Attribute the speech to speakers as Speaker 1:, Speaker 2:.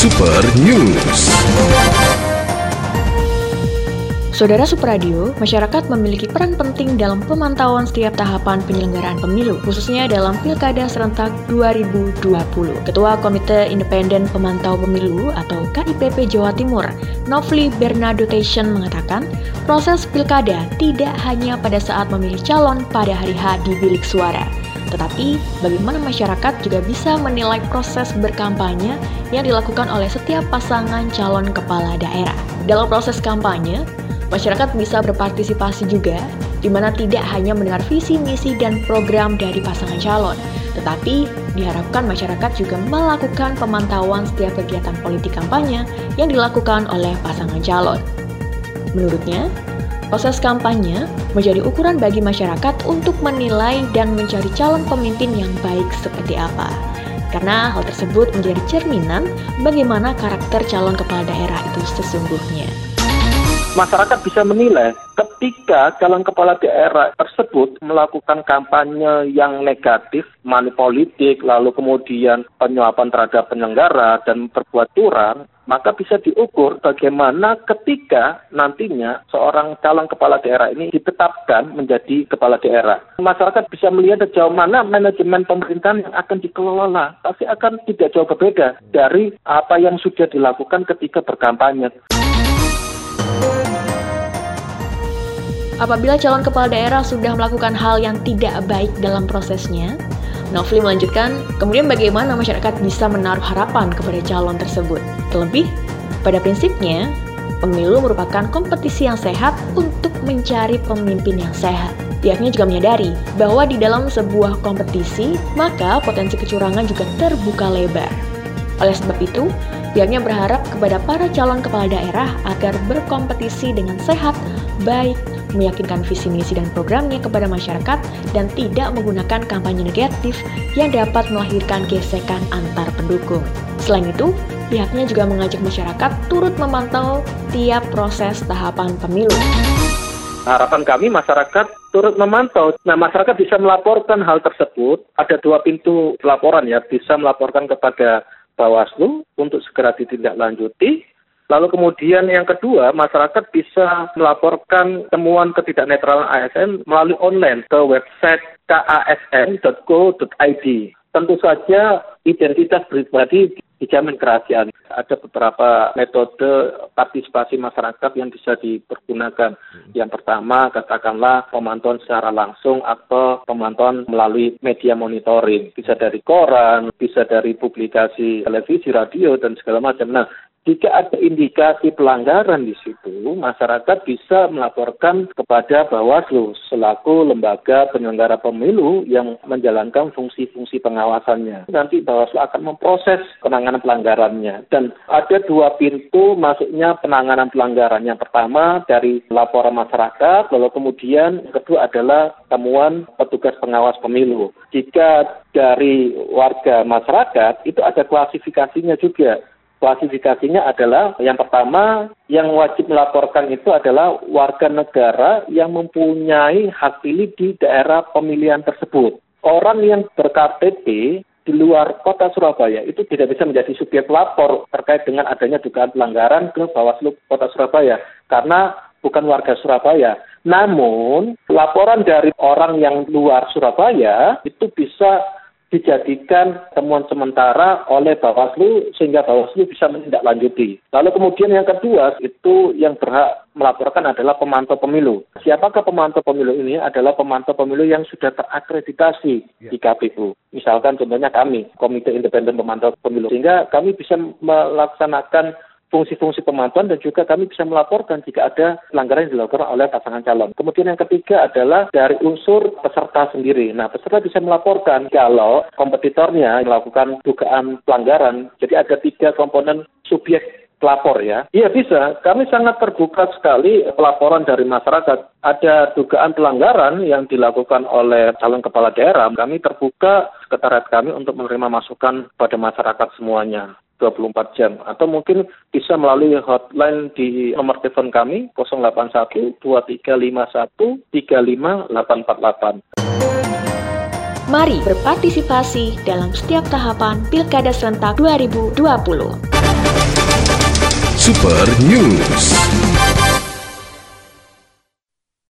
Speaker 1: Super News.
Speaker 2: Saudara Supradio, masyarakat memiliki peran penting dalam pemantauan setiap tahapan penyelenggaraan pemilu, khususnya dalam Pilkada Serentak 2020. Ketua Komite Independen Pemantau Pemilu atau KIPP Jawa Timur, Novli Bernadotation mengatakan, proses pilkada tidak hanya pada saat memilih calon pada hari H di bilik suara, tetapi bagaimana masyarakat juga bisa menilai proses berkampanye yang dilakukan oleh setiap pasangan calon kepala daerah. Dalam proses kampanye, Masyarakat bisa berpartisipasi juga, di mana tidak hanya mendengar visi, misi, dan program dari pasangan calon, tetapi diharapkan masyarakat juga melakukan pemantauan setiap kegiatan politik kampanye yang dilakukan oleh pasangan calon. Menurutnya, proses kampanye menjadi ukuran bagi masyarakat untuk menilai dan mencari calon pemimpin yang baik seperti apa. Karena hal tersebut menjadi cerminan bagaimana karakter calon kepala daerah itu sesungguhnya
Speaker 3: masyarakat bisa menilai ketika calon kepala daerah tersebut melakukan kampanye yang negatif, money politik, lalu kemudian penyuapan terhadap penyelenggara dan berbuat curang, maka bisa diukur bagaimana ketika nantinya seorang calon kepala daerah ini ditetapkan menjadi kepala daerah. Masyarakat bisa melihat sejauh mana manajemen pemerintahan yang akan dikelola. Pasti akan tidak jauh berbeda dari apa yang sudah dilakukan ketika berkampanye.
Speaker 2: Apabila calon kepala daerah sudah melakukan hal yang tidak baik dalam prosesnya, Novli melanjutkan, kemudian bagaimana masyarakat bisa menaruh harapan kepada calon tersebut. Terlebih, pada prinsipnya, pemilu merupakan kompetisi yang sehat untuk mencari pemimpin yang sehat. Pihaknya juga menyadari bahwa di dalam sebuah kompetisi, maka potensi kecurangan juga terbuka lebar. Oleh sebab itu, pihaknya berharap kepada para calon kepala daerah agar berkompetisi dengan sehat, baik, meyakinkan visi misi dan programnya kepada masyarakat dan tidak menggunakan kampanye negatif yang dapat melahirkan gesekan antar pendukung. Selain itu, pihaknya juga mengajak masyarakat turut memantau tiap proses tahapan pemilu.
Speaker 3: Harapan kami masyarakat turut memantau. Nah, masyarakat bisa melaporkan hal tersebut. Ada dua pintu laporan ya, bisa melaporkan kepada Bawaslu untuk segera ditindaklanjuti Lalu kemudian yang kedua, masyarakat bisa melaporkan temuan ketidaknetralan ASN melalui online ke website kasn.co.id. Tentu saja identitas pribadi dijamin kerahasiaan. Ada beberapa metode partisipasi masyarakat yang bisa dipergunakan. Yang pertama, katakanlah pemantauan secara langsung atau pemantauan melalui media monitoring. Bisa dari koran, bisa dari publikasi televisi, radio, dan segala macam. Nah, jika ada indikasi pelanggaran di situ, masyarakat bisa melaporkan kepada Bawaslu selaku lembaga penyelenggara pemilu yang menjalankan fungsi-fungsi pengawasannya. Nanti Bawaslu akan memproses penanganan pelanggarannya. Dan ada dua pintu masuknya penanganan pelanggaran. Yang pertama dari laporan masyarakat, lalu kemudian yang kedua adalah temuan petugas pengawas pemilu. Jika dari warga masyarakat itu ada klasifikasinya juga Klasifikasinya adalah yang pertama yang wajib melaporkan itu adalah warga negara yang mempunyai hak pilih di daerah pemilihan tersebut. Orang yang berKTP di luar kota Surabaya itu tidak bisa menjadi subjek lapor terkait dengan adanya dugaan pelanggaran ke Bawaslu Kota Surabaya karena bukan warga Surabaya. Namun, laporan dari orang yang luar Surabaya itu bisa dijadikan temuan sementara oleh Bawaslu sehingga Bawaslu bisa menindaklanjuti. Lalu kemudian yang kedua itu yang berhak melaporkan adalah pemantau pemilu. Siapakah pemantau pemilu ini? Adalah pemantau pemilu yang sudah terakreditasi ya. di KPU. Misalkan contohnya kami, Komite Independen Pemantau Pemilu. Sehingga kami bisa melaksanakan fungsi-fungsi pemantauan dan juga kami bisa melaporkan jika ada pelanggaran yang dilakukan oleh pasangan calon. Kemudian yang ketiga adalah dari unsur peserta sendiri. Nah, peserta bisa melaporkan kalau kompetitornya melakukan dugaan pelanggaran. Jadi ada tiga komponen subjek pelapor ya. Iya bisa. Kami sangat terbuka sekali pelaporan dari masyarakat. Ada dugaan pelanggaran yang dilakukan oleh calon kepala daerah. Kami terbuka sekretariat kami untuk menerima masukan pada masyarakat semuanya. 24 jam atau mungkin bisa melalui hotline di nomor telepon kami 081 2351 35848.
Speaker 2: Mari berpartisipasi dalam setiap tahapan Pilkada Serentak 2020.
Speaker 1: Super News.